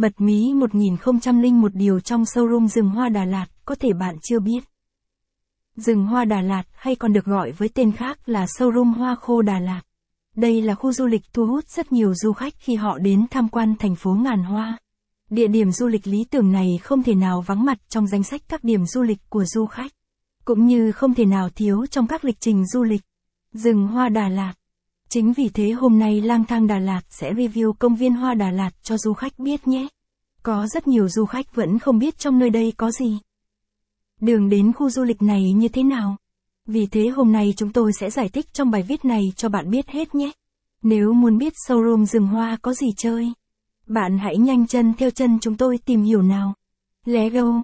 Bật mí 1001 điều trong showroom rừng hoa Đà Lạt, có thể bạn chưa biết. Rừng hoa Đà Lạt hay còn được gọi với tên khác là showroom hoa khô Đà Lạt. Đây là khu du lịch thu hút rất nhiều du khách khi họ đến tham quan thành phố ngàn hoa. Địa điểm du lịch lý tưởng này không thể nào vắng mặt trong danh sách các điểm du lịch của du khách, cũng như không thể nào thiếu trong các lịch trình du lịch. Rừng hoa Đà Lạt Chính vì thế hôm nay lang thang Đà Lạt sẽ review công viên hoa Đà Lạt cho du khách biết nhé. Có rất nhiều du khách vẫn không biết trong nơi đây có gì. Đường đến khu du lịch này như thế nào? Vì thế hôm nay chúng tôi sẽ giải thích trong bài viết này cho bạn biết hết nhé. Nếu muốn biết showroom rừng hoa có gì chơi, bạn hãy nhanh chân theo chân chúng tôi tìm hiểu nào. Let's go!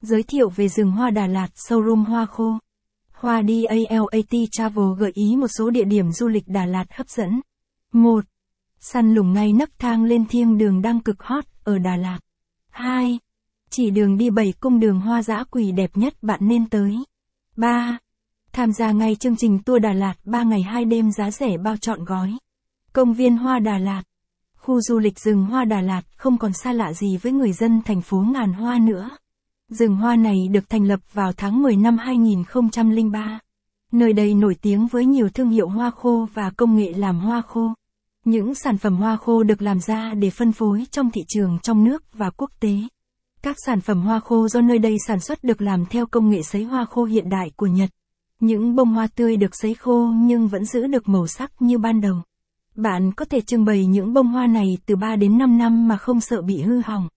Giới thiệu về rừng hoa Đà Lạt showroom hoa khô. Hoa DALAT Travel gợi ý một số địa điểm du lịch Đà Lạt hấp dẫn. 1. Săn lùng ngay nấc thang lên thiên đường đang cực hot ở Đà Lạt. 2. Chỉ đường đi bảy cung đường hoa dã quỷ đẹp nhất bạn nên tới. 3. Tham gia ngay chương trình tour Đà Lạt 3 ngày 2 đêm giá rẻ bao trọn gói. Công viên Hoa Đà Lạt. Khu du lịch rừng Hoa Đà Lạt không còn xa lạ gì với người dân thành phố ngàn hoa nữa. Rừng hoa này được thành lập vào tháng 10 năm 2003. Nơi đây nổi tiếng với nhiều thương hiệu hoa khô và công nghệ làm hoa khô. Những sản phẩm hoa khô được làm ra để phân phối trong thị trường trong nước và quốc tế. Các sản phẩm hoa khô do nơi đây sản xuất được làm theo công nghệ sấy hoa khô hiện đại của Nhật. Những bông hoa tươi được sấy khô nhưng vẫn giữ được màu sắc như ban đầu. Bạn có thể trưng bày những bông hoa này từ 3 đến 5 năm mà không sợ bị hư hỏng.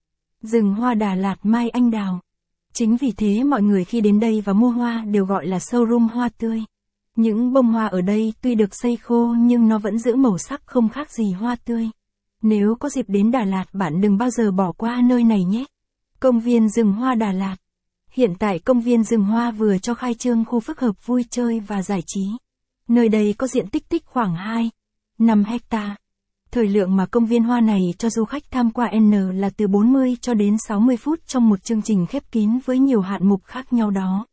Rừng hoa Đà Lạt Mai Anh Đào Chính vì thế mọi người khi đến đây và mua hoa đều gọi là showroom hoa tươi. Những bông hoa ở đây tuy được xây khô nhưng nó vẫn giữ màu sắc không khác gì hoa tươi. Nếu có dịp đến Đà Lạt bạn đừng bao giờ bỏ qua nơi này nhé. Công viên rừng hoa Đà Lạt Hiện tại công viên rừng hoa vừa cho khai trương khu phức hợp vui chơi và giải trí. Nơi đây có diện tích tích khoảng 2, 5 hecta. Thời lượng mà công viên hoa này cho du khách tham qua N là từ 40 cho đến 60 phút trong một chương trình khép kín với nhiều hạng mục khác nhau đó.